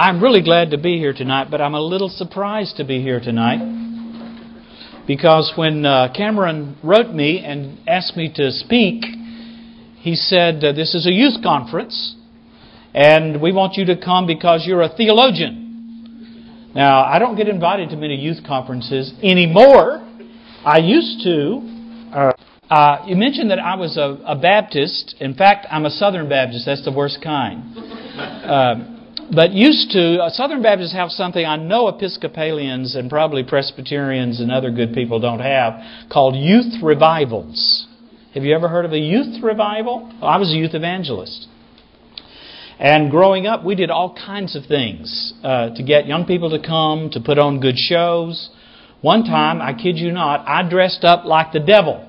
I'm really glad to be here tonight, but I'm a little surprised to be here tonight. Because when uh, Cameron wrote me and asked me to speak, he said, uh, This is a youth conference, and we want you to come because you're a theologian. Now, I don't get invited to many youth conferences anymore. I used to. Uh, uh, you mentioned that I was a, a, Baptist. In fact, I'm a Southern Baptist. That's the worst kind. But used to, uh, Southern Baptists have something I know Episcopalians and probably Presbyterians and other good people don't have called youth revivals. Have you ever heard of a youth revival? Well, I was a youth evangelist. And growing up, we did all kinds of things uh, to get young people to come, to put on good shows. One time, I kid you not, I dressed up like the devil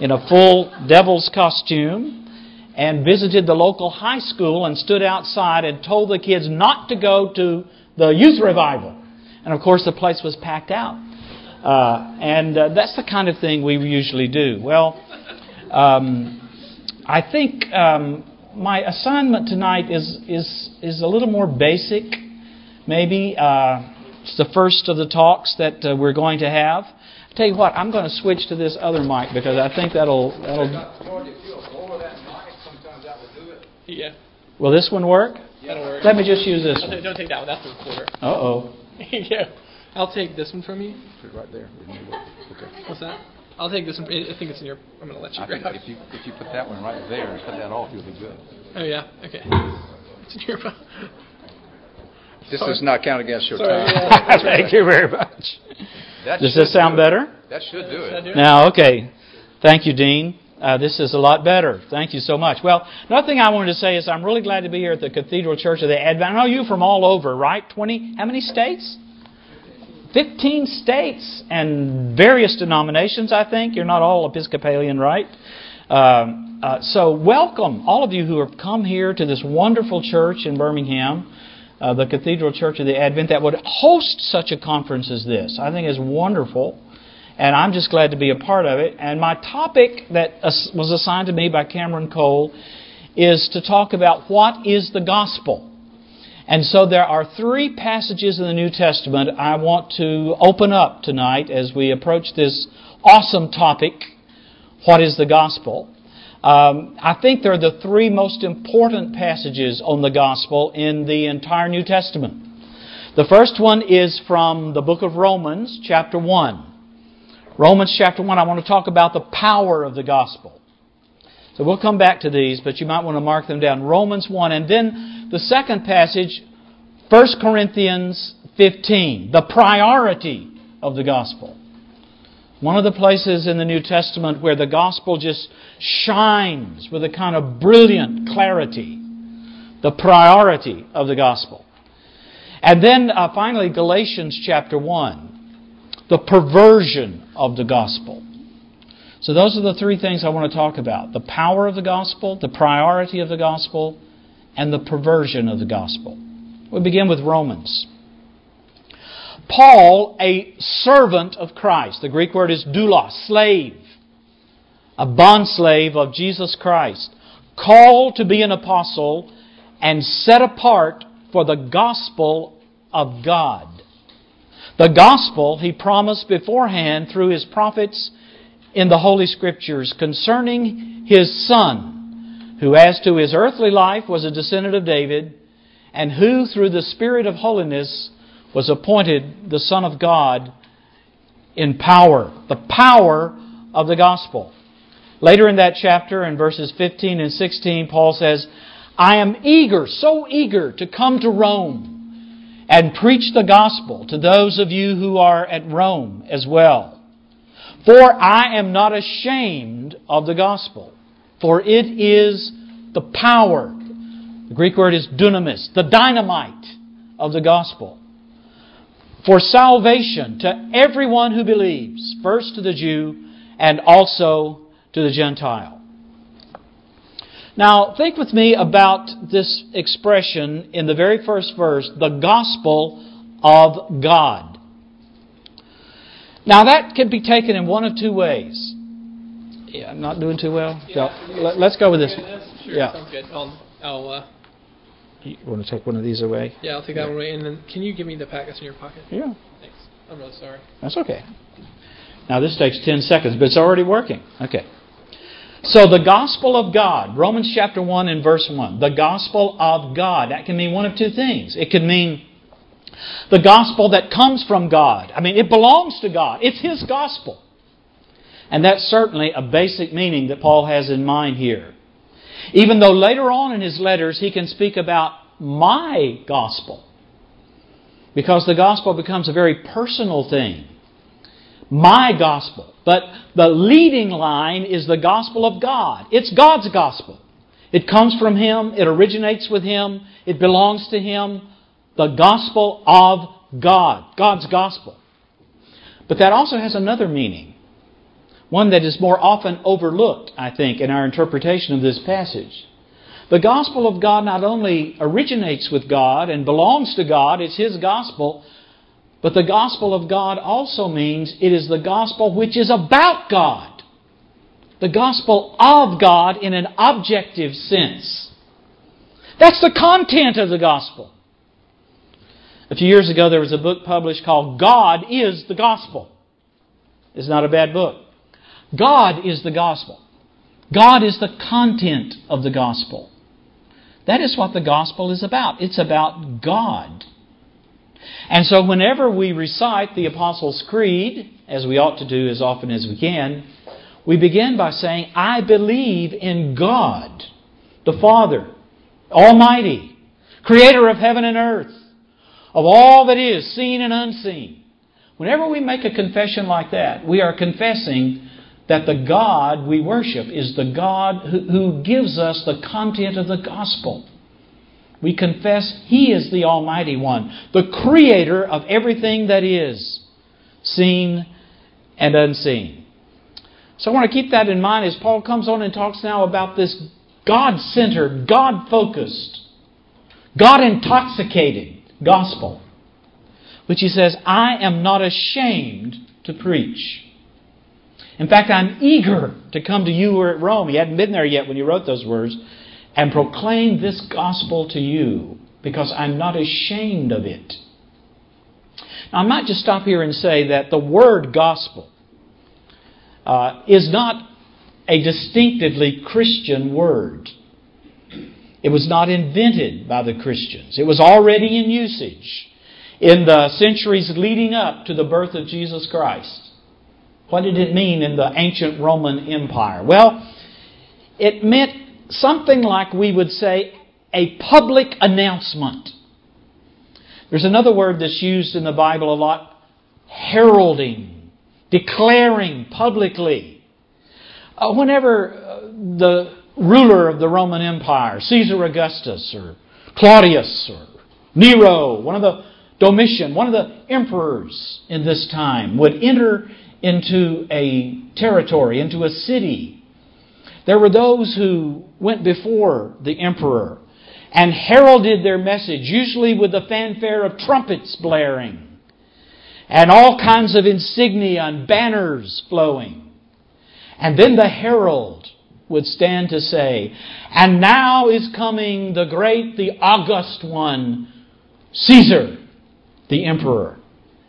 in a full devil's costume and visited the local high school and stood outside and told the kids not to go to the youth revival. And of course, the place was packed out. Uh, and uh, that's the kind of thing we usually do. Well, um, I think um, my assignment tonight is, is, is a little more basic, maybe. Uh, it's the first of the talks that uh, we're going to have. I tell you what, I'm going to switch to this other mic because I think that'll that'll yeah. Will this one work? That'll work. Let me just use this Don't, one. don't take that one. That's the recorder. Uh oh. yeah. I'll take this one from you. Put it right there. Okay. What's that? I'll take this one. I think it's in your. I'm going to let you I grab think it. if you if you put that one right there and cut that off, you'll be good. Oh yeah. Okay. It's in your. This Sorry. does not count against your Sorry, time. yeah. Thank you very much. That Does this sound do better? That should do it. do it? Now, okay. Thank you, Dean. Uh, this is a lot better. Thank you so much. Well, another thing I wanted to say is I'm really glad to be here at the Cathedral Church of the Advent. I know you from all over, right? 20, how many states? 15 states and various denominations, I think. You're not all Episcopalian, right? Um, uh, so, welcome, all of you who have come here to this wonderful church in Birmingham, uh, the Cathedral Church of the Advent, that would host such a conference as this. I think is wonderful, and I'm just glad to be a part of it. And my topic that was assigned to me by Cameron Cole is to talk about what is the gospel. And so there are three passages in the New Testament I want to open up tonight as we approach this awesome topic what is the gospel? Um, I think they're the three most important passages on the gospel in the entire New Testament. The first one is from the book of Romans, chapter 1. Romans chapter 1, I want to talk about the power of the gospel. So we'll come back to these, but you might want to mark them down. Romans 1. And then the second passage, 1 Corinthians 15, the priority of the gospel. One of the places in the New Testament where the gospel just shines with a kind of brilliant clarity. The priority of the gospel. And then uh, finally, Galatians chapter 1, the perversion of the gospel. So those are the three things I want to talk about the power of the gospel, the priority of the gospel, and the perversion of the gospel. We begin with Romans. Paul, a servant of Christ. The Greek word is doulos, slave. A bondslave of Jesus Christ. Called to be an apostle and set apart for the gospel of God. The gospel he promised beforehand through his prophets in the Holy Scriptures concerning his Son, who as to his earthly life was a descendant of David, and who through the Spirit of holiness was appointed the Son of God in power. The power of the gospel. Later in that chapter, in verses 15 and 16, Paul says, I am eager, so eager to come to Rome and preach the gospel to those of you who are at Rome as well. For I am not ashamed of the gospel, for it is the power. The Greek word is dunamis, the dynamite of the gospel. For salvation to everyone who believes, first to the Jew and also to the Gentile. Now, think with me about this expression in the very first verse, the gospel of God. Now, that can be taken in one of two ways. Yeah, I'm not doing too well. Yeah. So, let- let's go with this. Sure, Yeah. sounds good. I'll, I'll uh, You want to take one of these away? Yeah, I'll take that one away. And then, can you give me the packets in your pocket? Yeah. Thanks. I'm really sorry. That's okay. Now, this takes 10 seconds, but it's already working. Okay. So, the gospel of God, Romans chapter 1 and verse 1, the gospel of God, that can mean one of two things. It could mean the gospel that comes from God. I mean, it belongs to God, it's His gospel. And that's certainly a basic meaning that Paul has in mind here. Even though later on in his letters he can speak about my gospel. Because the gospel becomes a very personal thing. My gospel. But the leading line is the gospel of God. It's God's gospel. It comes from Him, it originates with Him, it belongs to Him. The gospel of God. God's gospel. But that also has another meaning. One that is more often overlooked, I think, in our interpretation of this passage. The gospel of God not only originates with God and belongs to God, it's His gospel, but the gospel of God also means it is the gospel which is about God. The gospel of God in an objective sense. That's the content of the gospel. A few years ago, there was a book published called God is the Gospel. It's not a bad book. God is the gospel. God is the content of the gospel. That is what the gospel is about. It's about God. And so, whenever we recite the Apostles' Creed, as we ought to do as often as we can, we begin by saying, I believe in God, the Father, Almighty, Creator of heaven and earth, of all that is seen and unseen. Whenever we make a confession like that, we are confessing that the God we worship is the God who, gives us the content of the gospel. We confess He is the Almighty One, the Creator of everything that is, seen and unseen. So I want to keep that in mind as Paul comes on and talks now about this God centered, God focused, God intoxicated gospel, which he says, I am not ashamed to preach. In fact, I'm eager to come to you who are at Rome. He hadn't been there yet when he wrote those words and proclaim this gospel to you because I'm not ashamed of it. Now, I might just stop here and say that the word gospel uh, is not a distinctively Christian word. It was not invented by the Christians. It was already in usage in the centuries leading up to the birth of Jesus Christ. What did it mean in the ancient Roman Empire? Well, it meant something like we would say a public announcement. There's another word that's used in the Bible a lot heralding, declaring publicly. Uh, whenever uh, the ruler of the Roman Empire, Caesar Augustus or Claudius or Nero, one of the Domitian, one of the emperors in this time, would enter into a territory, into a city, there were those who went before the emperor and heralded their message, usually with the fanfare of trumpets blaring and all kinds of insignia and banners flowing. And then the herald would stand to say, And now is coming the great, the august one, Caesar, the emperor.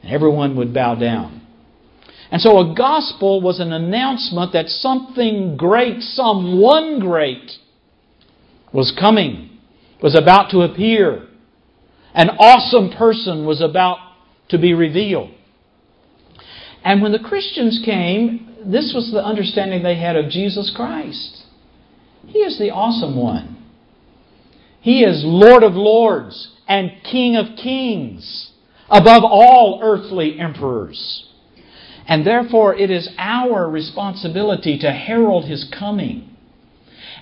And everyone would bow down. And so a gospel was an announcement that something great, someone great, was coming, was about to appear. An awesome person was about to be revealed. And when the Christians came, this was the understanding they had of Jesus Christ. He is the awesome one. He is Lord of lords and King of kings above all earthly emperors. And therefore, it is our responsibility to herald His coming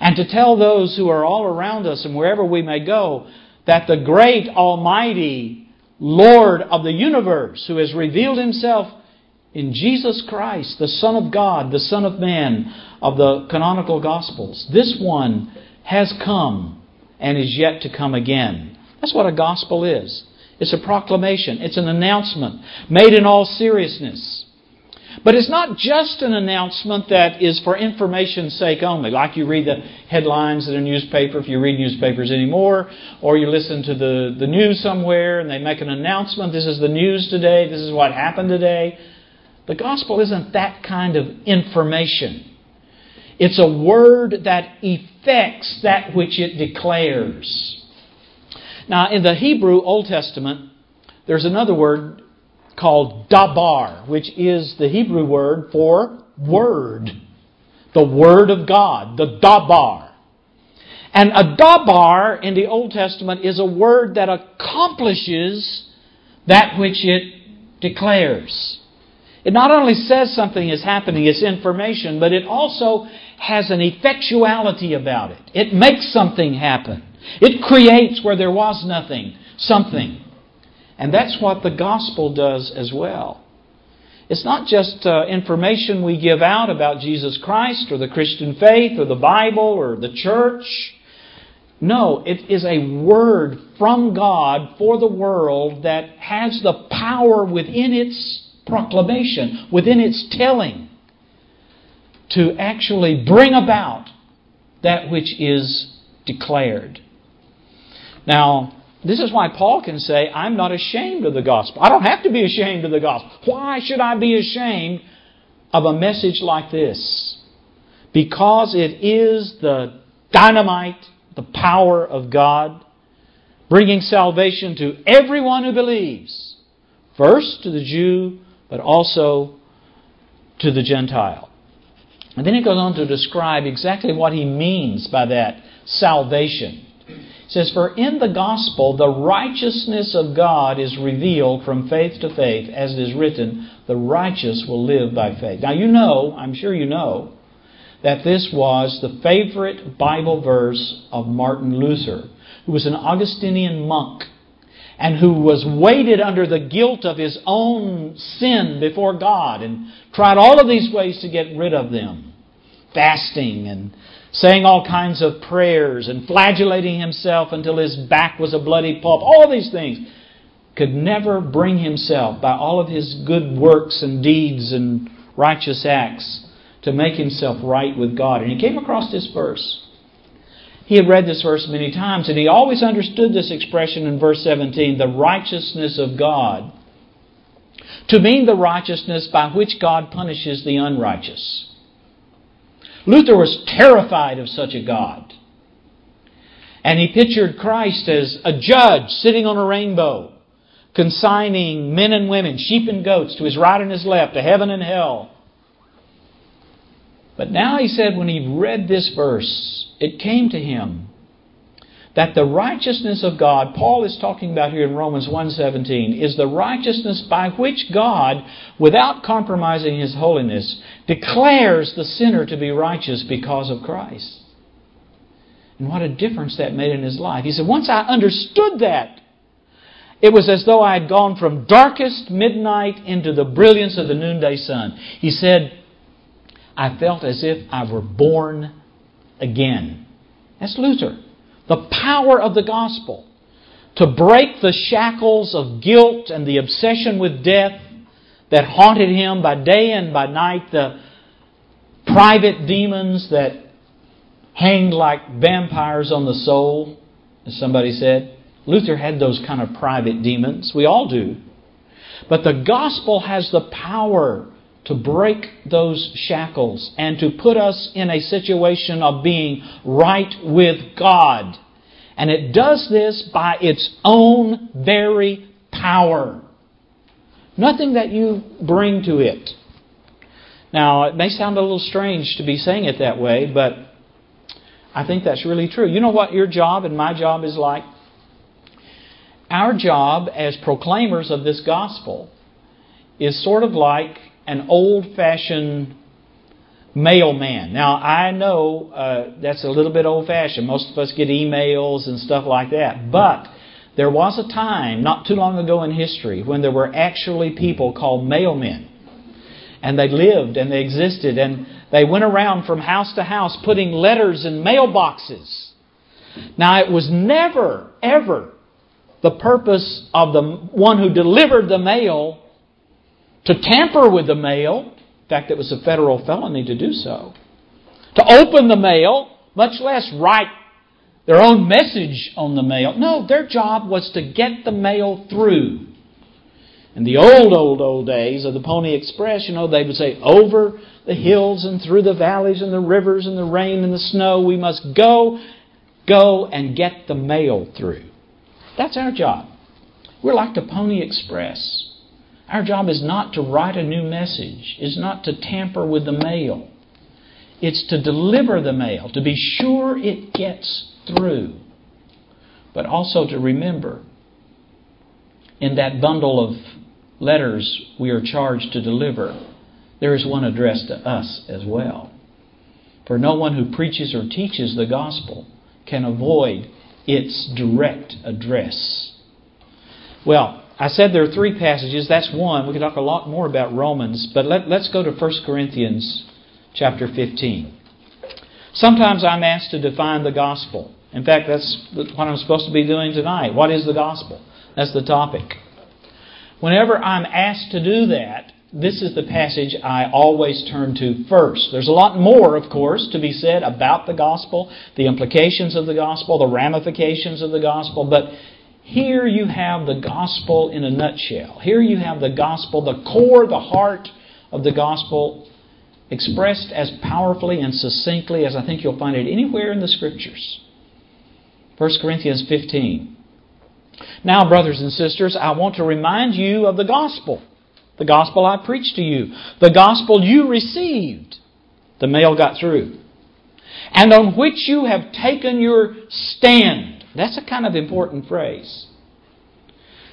and to tell those who are all around us and wherever we may go that the great, almighty Lord of the universe, who has revealed Himself in Jesus Christ, the Son of God, the Son of Man of the canonical Gospels, this one has come and is yet to come again. That's what a gospel is. It's a proclamation, it's an announcement made in all seriousness. But it's not just an announcement that is for information's sake only, like you read the headlines in a newspaper if you read newspapers anymore, or you listen to the, the news somewhere and they make an announcement this is the news today, this is what happened today. The gospel isn't that kind of information. It's a word that effects that which it declares. Now, in the Hebrew Old Testament, there's another word called dabar, which is the Hebrew word for word. The Word of God, the dabar. And a dabar in the Old Testament is a word that accomplishes that which it declares. It not only says something is happening, it's information, but it also has an effectuality about it. It makes something happen. It creates where there was nothing, something. And that's what the gospel does as well. It's not just uh, information we give out about Jesus Christ or the Christian faith or the Bible or the church. No, it is a word from God for the world that has the power within its proclamation, within its telling, to actually bring about that which is declared. Now, this is why Paul can say, I'm not ashamed of the gospel. I don't have to be ashamed of the gospel. Why should I be ashamed of a message like this? Because it is the dynamite, the power of God, bringing salvation to everyone who believes. First to the Jew, but also to the Gentile. And then he goes on to describe exactly what he means by that salvation says, For in the gospel the righteousness of God is revealed from faith to faith, as it is written, the righteous will live by faith. Now you know, I'm sure you know, that this was the favorite Bible verse of Martin Luther, who was an Augustinian monk and who was weighted under the guilt of his own sin before God and tried all of these ways to get rid of them. Fasting and saying all kinds of prayers and flagellating himself until his back was a bloody pulp. All these things could never bring himself, by all of his good works and deeds and righteous acts, to make himself right with God. And he came across this verse. He had read this verse many times, and he always understood this expression in verse 17 the righteousness of God to mean the righteousness by which God punishes the unrighteous. Luther was terrified of such a God. And he pictured Christ as a judge sitting on a rainbow, consigning men and women, sheep and goats, to his right and his left, to heaven and hell. But now he said, when he read this verse, it came to him that the righteousness of God, Paul is talking about here in Romans 1:17, is the righteousness by which God, without compromising his holiness, declares the sinner to be righteous because of Christ. And what a difference that made in his life. He said, once I understood that, it was as though I had gone from darkest midnight into the brilliance of the noonday sun. He said, I felt as if I were born again. That's Luther the power of the gospel to break the shackles of guilt and the obsession with death that haunted him by day and by night, the private demons that hanged like vampires on the soul, as somebody said. Luther had those kind of private demons. We all do. But the gospel has the power to break those shackles and to put us in a situation of being right with God. And it does this by its own very power. Nothing that you bring to it. Now, it may sound a little strange to be saying it that way, but I think that's really true. You know what your job and my job is like? Our job as proclaimers of this gospel is sort of like an old fashioned mailman. Now, I know uh, that's a little bit old fashioned. Most of us get emails and stuff like that. But there was a time, not too long ago in history, when there were actually people called mailmen. And they lived and they existed and they went around from house to house putting letters in mailboxes. Now, it was never, ever the purpose of the one who delivered the mail to tamper with the mail. In fact, it was a federal felony to do so. To open the mail, much less write their own message on the mail. No, their job was to get the mail through. In the old, old, old days of the Pony Express, you know, they would say, over the hills and through the valleys and the rivers and the rain and the snow, we must go, go and get the mail through. That's our job. We're like the Pony Express. Our job is not to write a new message, is not to tamper with the mail. It's to deliver the mail, to be sure it gets through. But also to remember in that bundle of letters we are charged to deliver, there is one addressed to us as well. For no one who preaches or teaches the gospel can avoid its direct address. Well, I said there are three passages. That's one. We could talk a lot more about Romans, but let, us go to 1 Corinthians chapter 15. Sometimes I'm asked to define the gospel. In fact, that's what I'm supposed to be doing tonight. What is the gospel? That's the topic. Whenever I'm asked to do that, this is the passage I always turn to first. There's a lot more, of course, to be said about the gospel, the implications of the gospel, the ramifications of the gospel, but here you have the gospel in a nutshell. Here you have the gospel, the core, the heart of the gospel, expressed as powerfully and succinctly as I think you'll find it anywhere in the Scriptures. 1 Corinthians 15. Now, brothers and sisters, I want to remind you of the gospel. The gospel I preached to you. The gospel you received. The mail got through. And on which you have taken your stand. That's a kind of important phrase.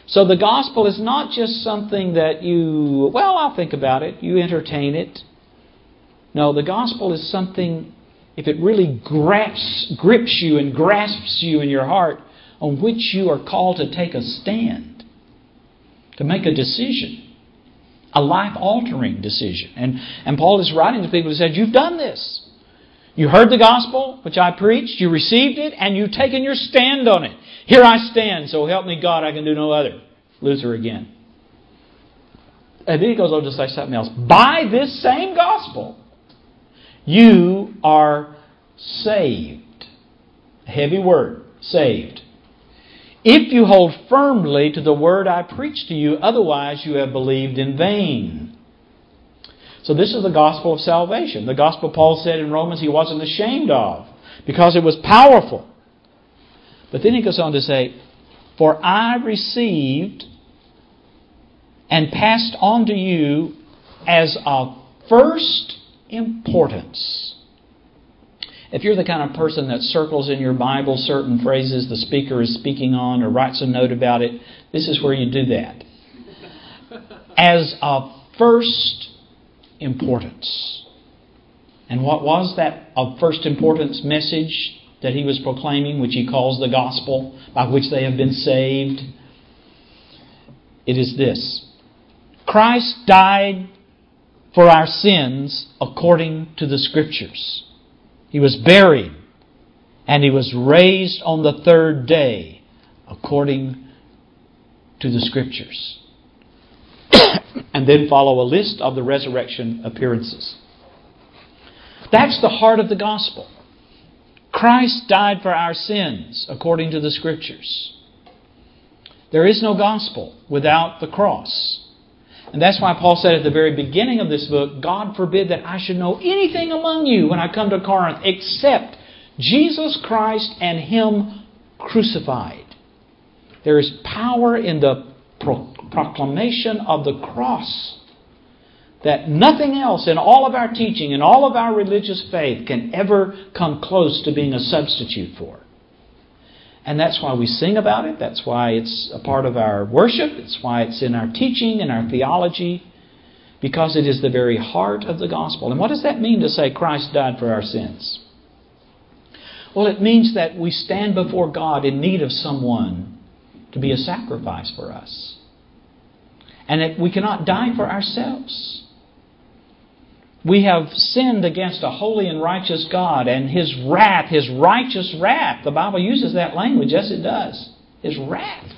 So the gospel is not just something that you, well, I'll think about it, you entertain it. No, the gospel is something, if it really grasps, grips you and grasps you in your heart, on which you are called to take a stand, to make a decision, a life altering decision. And, and Paul is writing to people who said, You've done this. You heard the gospel, which I preached, you received it, and you've taken your stand on it. Here I stand, so help me God, I can do no other. Luther again. And then he goes on to say something else. By this same gospel, you are saved. A heavy word, saved. If you hold firmly to the word I preached to you, otherwise you have believed in vain. So this is the gospel of salvation. The gospel Paul said in Romans he wasn't ashamed of because it was powerful. But then he goes on to say, For I received and passed on to you as of first importance. If you're the kind of person that circles in your Bible certain phrases the speaker is speaking on or writes a note about it, this is where you do that. As of first importance. And what was that of first importance message that he was proclaiming, which he calls the gospel, by which they have been saved? It is this Christ died for our sins according to the Scriptures. He was buried, and he was raised on the third day according to the Scriptures. And then follow a list of the resurrection appearances. That's the heart of the gospel. Christ died for our sins according to the Scriptures. There is no gospel without the cross. And that's why Paul said at the very beginning of this book, God forbid that I should know anything among you when I come to Corinth except Jesus Christ and Him crucified. There is power in the proclamation of the cross that nothing else in all of our teaching and all of our religious faith can ever come close to being a substitute for. And that's why we sing about it. That's why it's a part of our worship. It's why it's in our teaching and our theology. Because it is the very heart of the gospel. And what does that mean to say Christ died for our sins? Well, it means that we stand before God in need of someone to be a sacrifice for us. And that we cannot die for ourselves. We have sinned against a holy and righteous God, and His wrath, His righteous wrath, the Bible uses that language, yes, it does. His wrath.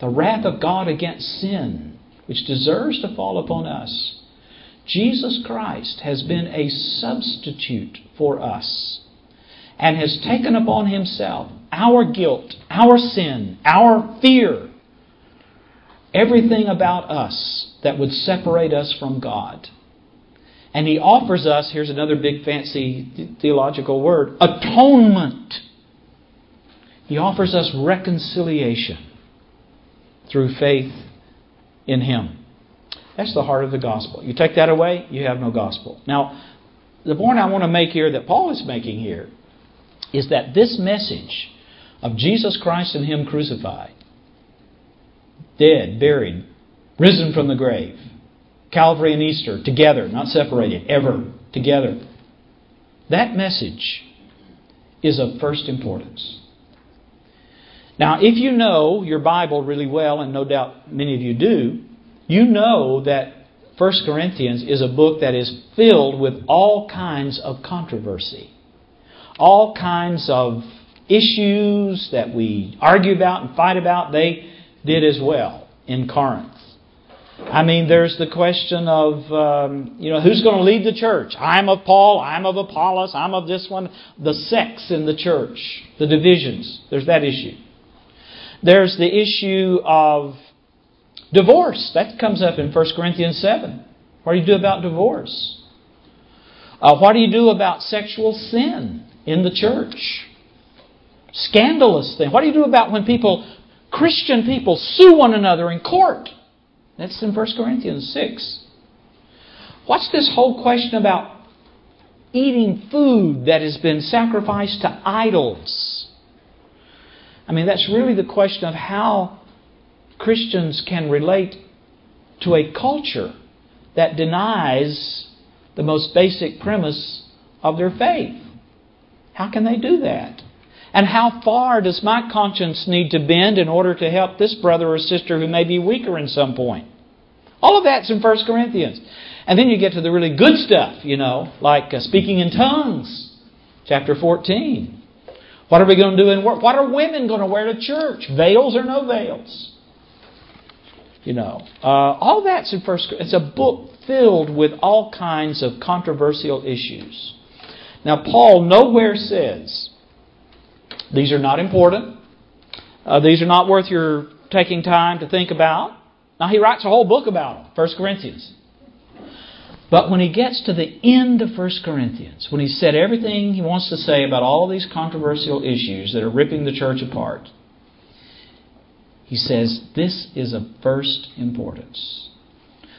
The wrath of God against sin, which deserves to fall upon us, Jesus Christ has been a substitute for us and has taken upon himself our guilt, our sin, our fear, everything about us that would separate us from God. And he offers us, here's another big fancy theological word, atonement. He offers us reconciliation through faith in him. That's the heart of the gospel. You take that away, you have no gospel. Now, the point I want to make here that Paul is making here is that this message of Jesus Christ and Him crucified, dead, buried, risen from the grave, Calvary and Easter together, not separated, ever together, that message is of first importance. Now, if you know your Bible really well, and no doubt many of you do, you know that 1 Corinthians is a book that is filled with all kinds of controversy, all kinds of issues that we argue about and fight about, they did as well in Corinth. I mean, there's the question of, um, you know, who's going to lead the church? I'm of Paul, I'm of Apollos, I'm of this one. The sects in the church, the divisions, there's that issue. There's the issue of Divorce, that comes up in 1 Corinthians 7. What do you do about divorce? Uh, what do you do about sexual sin in the church? Scandalous thing. What do you do about when people, Christian people, sue one another in court? That's in 1 Corinthians 6. What's this whole question about eating food that has been sacrificed to idols? I mean, that's really the question of how Christians can relate to a culture that denies the most basic premise of their faith. How can they do that? And how far does my conscience need to bend in order to help this brother or sister who may be weaker in some point? All of that's in 1 Corinthians. And then you get to the really good stuff, you know, like uh, speaking in tongues, chapter 14. What are we going to do in work? What are women going to wear to church? Veils or no veils? You know, uh, all that's in First. It's a book filled with all kinds of controversial issues. Now, Paul nowhere says these are not important. Uh, these are not worth your taking time to think about. Now, he writes a whole book about them, 1 Corinthians. But when he gets to the end of 1 Corinthians, when he's said everything he wants to say about all these controversial issues that are ripping the church apart, he says, This is of first importance.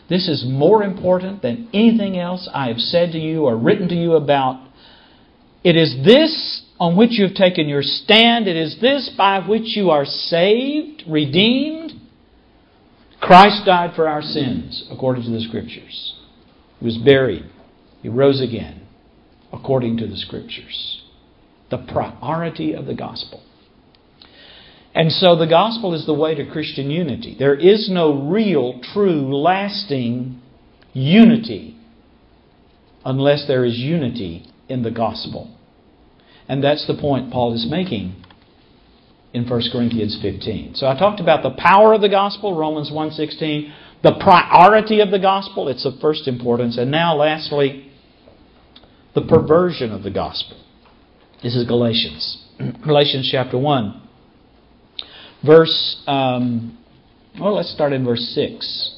This is more important than anything else I have said to you or written to you about. It is this on which you have taken your stand. It is this by which you are saved, redeemed. Christ died for our sins, according to the Scriptures. He was buried. He rose again, according to the Scriptures. The priority of the gospel. And so the gospel is the way to Christian unity. There is no real, true, lasting unity unless there is unity in the gospel. And that's the point Paul is making in 1 Corinthians 15. So I talked about the power of the gospel, Romans 1:16, the priority of the gospel, it's of first importance, and now lastly, the perversion of the gospel. This is Galatians. Galatians chapter 1 verse, um, well, let's start in verse 6.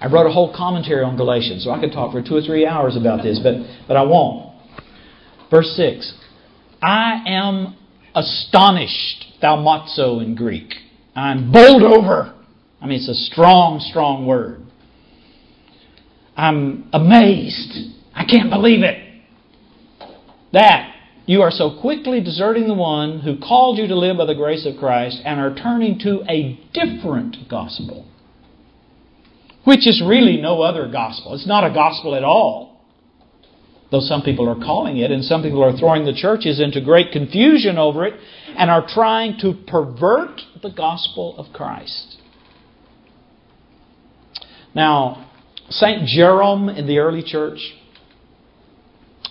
I wrote a whole commentary on Galatians, so I could talk for two or three hours about this, but, but I won't. Verse 6 I am astonished, thaumazo in Greek. I'm bowled over. I mean, it's a strong, strong word. I'm amazed. I can't believe it. That you are so quickly deserting the one who called you to live by the grace of Christ and are turning to a different gospel, which is really no other gospel. It's not a gospel at all, though some people are calling it, and some people are throwing the churches into great confusion over it and are trying to pervert the gospel of Christ. Now, St. Jerome in the early church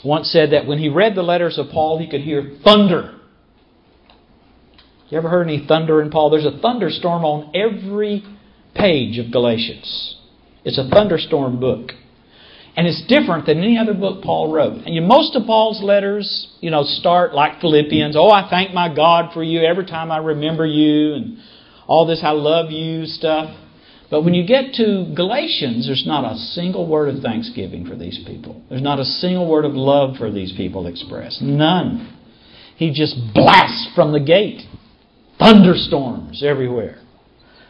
once said that when he read the letters of Paul, he could hear thunder. You ever heard any thunder in Paul? There's a thunderstorm on every page of Galatians. It's a thunderstorm book. And it's different than any other book Paul wrote. And you, most of Paul's letters, you know, start like Philippians. Oh, I thank my God for you every time I remember you, and all this I love you stuff. But when you get to Galatians, there's not a single word of thanksgiving for these people. There's not a single word of love for these people expressed. None. He just blasts from the gate. Thunderstorms everywhere.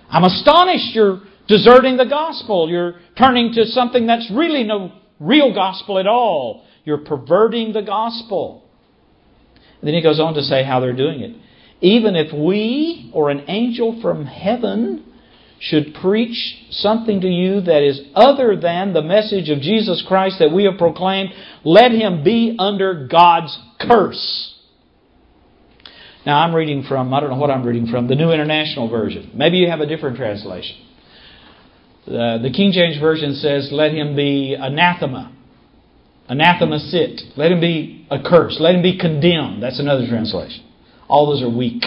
I'm astonished you're deserting the gospel. You're turning to something that's really no real gospel at all. You're perverting the gospel. And then he goes on to say how they're doing it. Even if we or an angel from heaven should preach something to you that is other than the message of Jesus Christ that we have proclaimed, let him be under God's curse. Now, I'm reading from, I don't know what I'm reading from, the New International Version. Maybe you have a different translation. The, the King James Version says, let him be anathema. Anathema sit. Let him be accursed. Let him be condemned. That's another translation. All those are weak.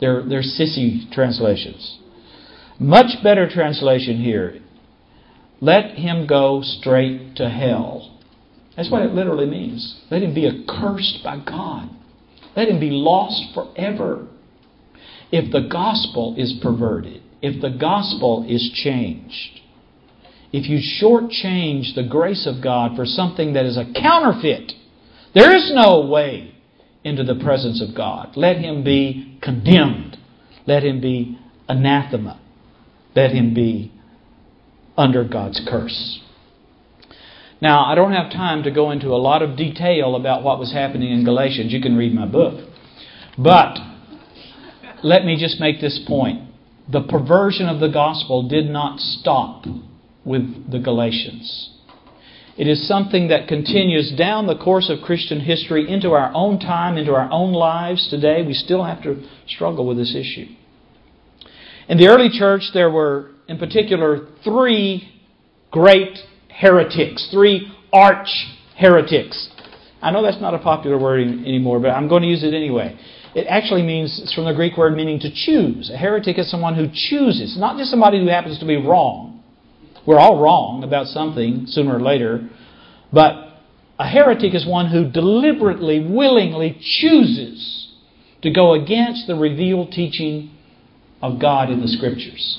They're, they're sissy translations. Much better translation here. Let him go straight to hell. That's what it literally means. Let him be accursed by God. Let him be lost forever. If the gospel is perverted, if the gospel is changed, if you shortchange the grace of God for something that is a counterfeit, there is no way into the presence of God. Let him be condemned. Let him be anathema let him be under God's curse. Now, I don't have time to go into a lot of detail about what was happening in Galatians. You can read my book. But let me just make this point. The perversion of the gospel did not stop with the Galatians. It is something that continues down the course of Christian history into our own time, into our own lives today. We still have to struggle with this issue. In the early church, there were, in particular, three great heretics, three arch heretics. I know that's not a popular word anymore, but I'm going to use it anyway. It actually means, it's from the Greek word meaning to choose. A heretic is someone who chooses, not just somebody who happens to be wrong. We're all wrong about something sooner or later, but a heretic is one who deliberately, willingly chooses to go against the revealed teaching of God in the Scriptures.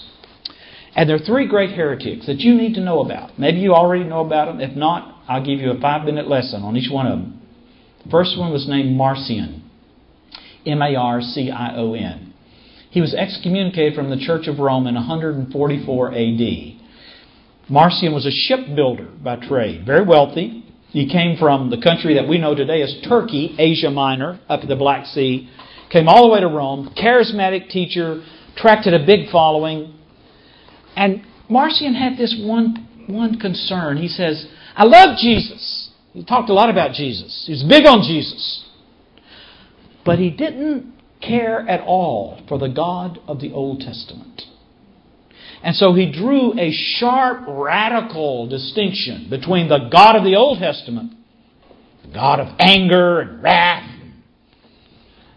And there are three great heretics that you need to know about. Maybe you already know about them. If not, I'll give you a five minute lesson on each one of them. The first one was named Marcion. M A R C I O N. He was excommunicated from the Church of Rome in 144 AD. Marcion was a shipbuilder by trade, very wealthy. He came from the country that we know today as Turkey, Asia Minor, up to the Black Sea. Came all the way to Rome, charismatic teacher, attracted a big following. And Marcion had this one, one concern. He says, I love Jesus. He talked a lot about Jesus. He was big on Jesus. But he didn't care at all for the God of the Old Testament. And so he drew a sharp, radical distinction between the God of the Old Testament, the God of anger and wrath,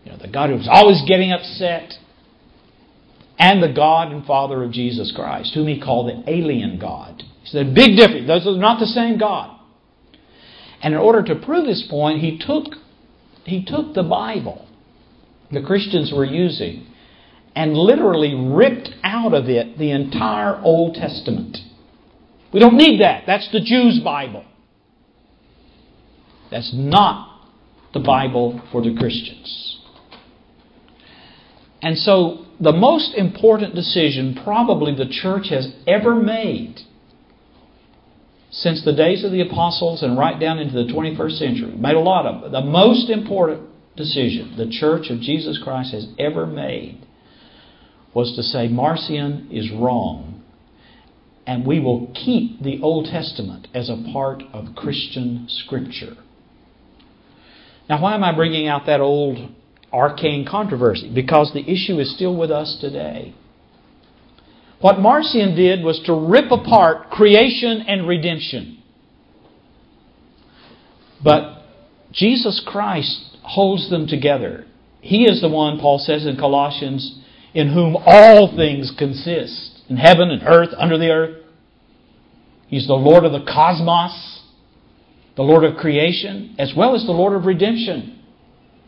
you know, the God who was always getting upset, and the God and Father of Jesus Christ, whom he called the alien God. He said, big difference. Those are not the same God. And in order to prove this point, he took, he took the Bible the Christians were using and literally ripped out of it the entire Old Testament. We don't need that. That's the Jews' Bible. That's not the Bible for the Christians. And so the most important decision probably the church has ever made since the days of the apostles and right down into the 21st century. Made a lot of them. The most important decision the church of Jesus Christ has ever made was to say Marcion is wrong and we will keep the Old Testament as a part of Christian Scripture. Now, why am I bringing out that old arcane controversy because the issue is still with us today. What Marcion did was to rip apart creation and redemption. But Jesus Christ holds them together. He is the one, Paul says in Colossians, in whom all things consist, in heaven and earth, under the earth. He's the Lord of the cosmos, the Lord of creation, as well as the Lord of redemption.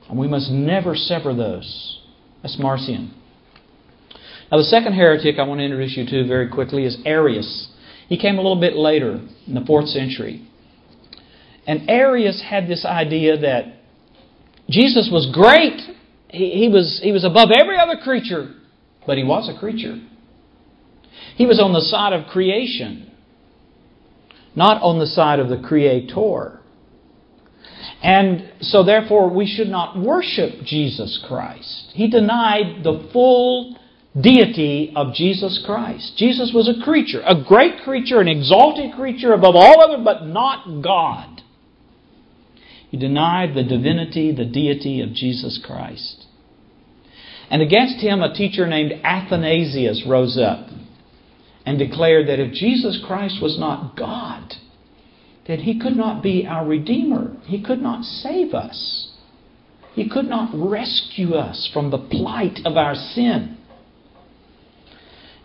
And we must never sever those. That's Marcion. Now, the second heretic I want to introduce you to very quickly is Arius. He came a little bit later in the fourth century. And Arius had this idea that Jesus was great. He, he, was, he was above every other creature, but he was a creature. He was on the side of creation, not on the side of the Creator. And so, therefore, we should not worship Jesus Christ. He denied the full deity of Jesus Christ. Jesus was a creature, a great creature, an exalted creature above all other, but not God. He denied the divinity, the deity of Jesus Christ. And against him, a teacher named Athanasius rose up and declared that if Jesus Christ was not God, that he could not be our Redeemer. He could not save us. He could not rescue us from the plight of our sin.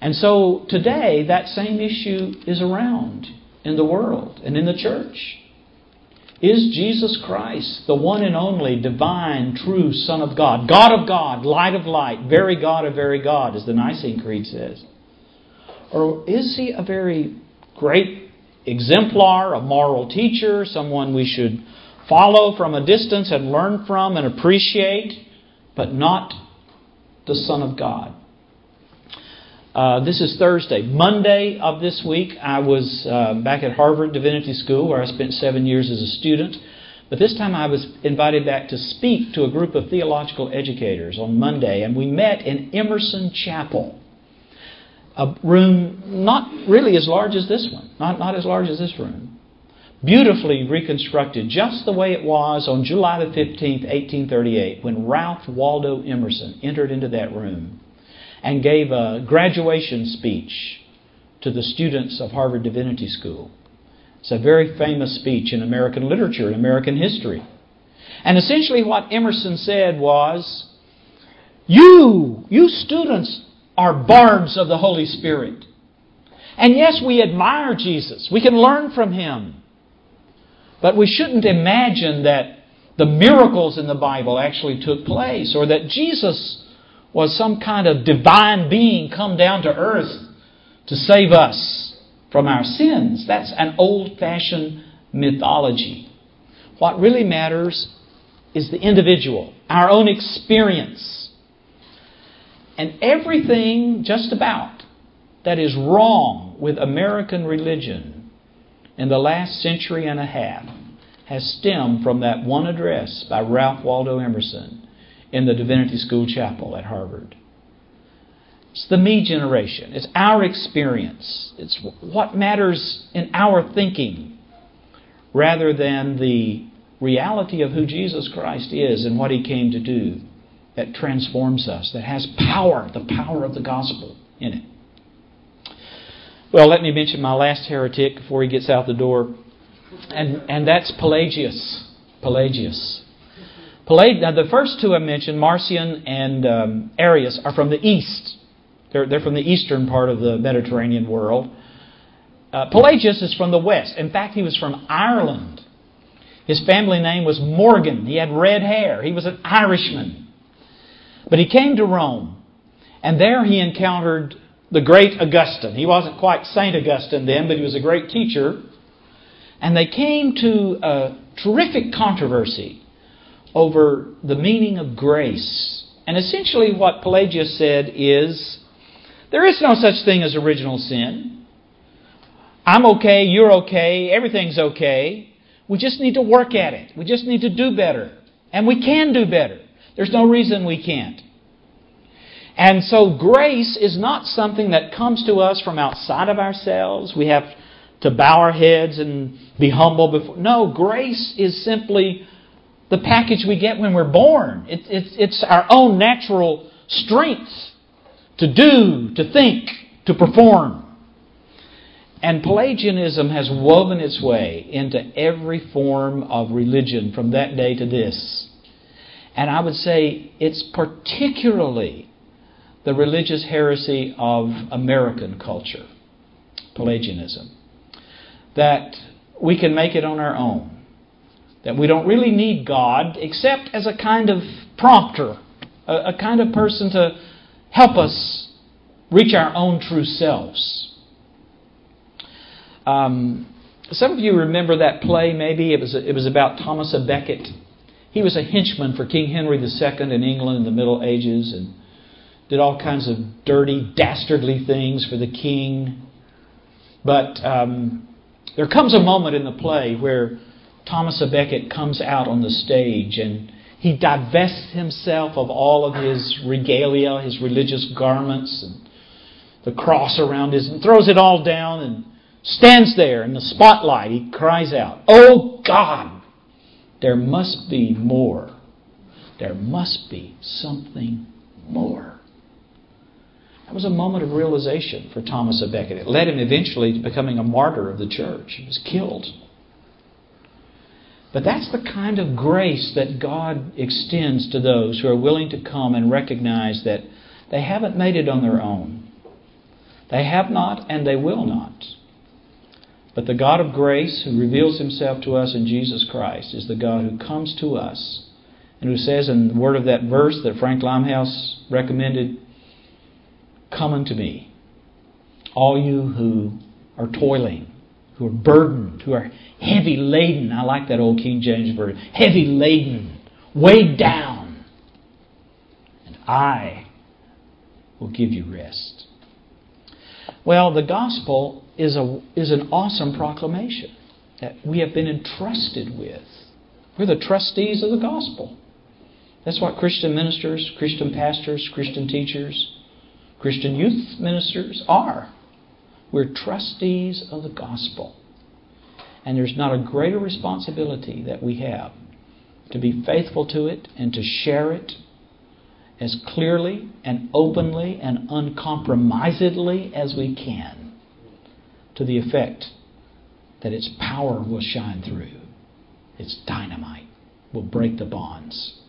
And so today, that same issue is around in the world and in the church. Is Jesus Christ the one and only divine, true Son of God, God of God, light of light, very God of very God, as the Nicene Creed says? Or is he a very great exemplar, a moral teacher, someone we should follow from a distance and learn from and appreciate, but not the Son of God? Uh, this is Thursday. Monday of this week, I was uh, back at Harvard Divinity School, where I spent seven years as a student. But this time I was invited back to speak to a group of theological educators on Monday, and we met in Emerson Chapel. A room not really as large as this one, not, not as large as this room. Beautifully reconstructed, just the way it was on July the 15th, 1838, when Ralph Waldo Emerson entered into that room and gave a graduation speech to the students of Harvard Divinity School. It's a very famous speech in American literature and American history. And essentially, what Emerson said was You, you students, are bards of the Holy Spirit. And yes, we admire Jesus, we can learn from him. But we shouldn't imagine that the miracles in the Bible actually took place or that Jesus was some kind of divine being come down to earth to save us from our sins. That's an old fashioned mythology. What really matters is the individual, our own experience. And everything, just about, that is wrong with American religion in the last century and a half has stemmed from that one address by Ralph Waldo Emerson in the Divinity School Chapel at Harvard. It's the me generation. It's our experience. It's what matters in our thinking rather than the reality of who Jesus Christ is and what He came to do that transforms us, that has power, the power of the gospel in it. Well, let me mention my last heretic before he gets out the door, and, and that's Pelagius. Pelagius. Pelag- now, the first two I mentioned, Marcion and um, Arius, are from the east. They're, they're from the eastern part of the Mediterranean world. Uh, Pelagius is from the west. In fact, he was from Ireland. His family name was Morgan. He had red hair. He was an Irishman. But he came to Rome, and there he encountered the great Augustine. He wasn't quite St. Augustine then, but he was a great teacher. And they came to a terrific controversy over the meaning of grace. And essentially, what Pelagius said is there is no such thing as original sin. I'm okay, you're okay, everything's okay. We just need to work at it. We just need to do better. And we can do better. There's no reason we can't. And so, grace is not something that comes to us from outside of ourselves. We have to bow our heads and be humble before. No, grace is simply the package we get when we're born. It, it's, it's our own natural strengths to do, to think, to perform. And Pelagianism has woven its way into every form of religion from that day to this. And I would say it's particularly the religious heresy of American culture, Pelagianism. that we can make it on our own. That we don't really need God except as a kind of prompter, a, a kind of person to help us reach our own true selves. Um, some of you remember that play, maybe. It was, it was about Thomas à Becket. He was a henchman for King Henry II in England in the Middle Ages and did all kinds of dirty, dastardly things for the king. But um, there comes a moment in the play where Thomas à Becket comes out on the stage and he divests himself of all of his regalia, his religious garments, and the cross around his, and throws it all down and stands there in the spotlight. He cries out, Oh God, there must be more. There must be something more. That was a moment of realization for Thomas à Becket. It led him eventually to becoming a martyr of the church. He was killed. But that's the kind of grace that God extends to those who are willing to come and recognize that they haven't made it on their own. They have not and they will not. But the God of grace who reveals himself to us in Jesus Christ is the God who comes to us and who says in the word of that verse that Frank Limehouse recommended, Come unto me, all you who are toiling, who are burdened, who are heavy laden. I like that old King James version. Heavy laden, weighed down, and I will give you rest. Well, the gospel is, a, is an awesome proclamation that we have been entrusted with. We're the trustees of the gospel. That's what Christian ministers, Christian pastors, Christian teachers, Christian youth ministers are. We're trustees of the gospel. And there's not a greater responsibility that we have to be faithful to it and to share it as clearly and openly and uncompromisedly as we can to the effect that its power will shine through. Its dynamite will break the bonds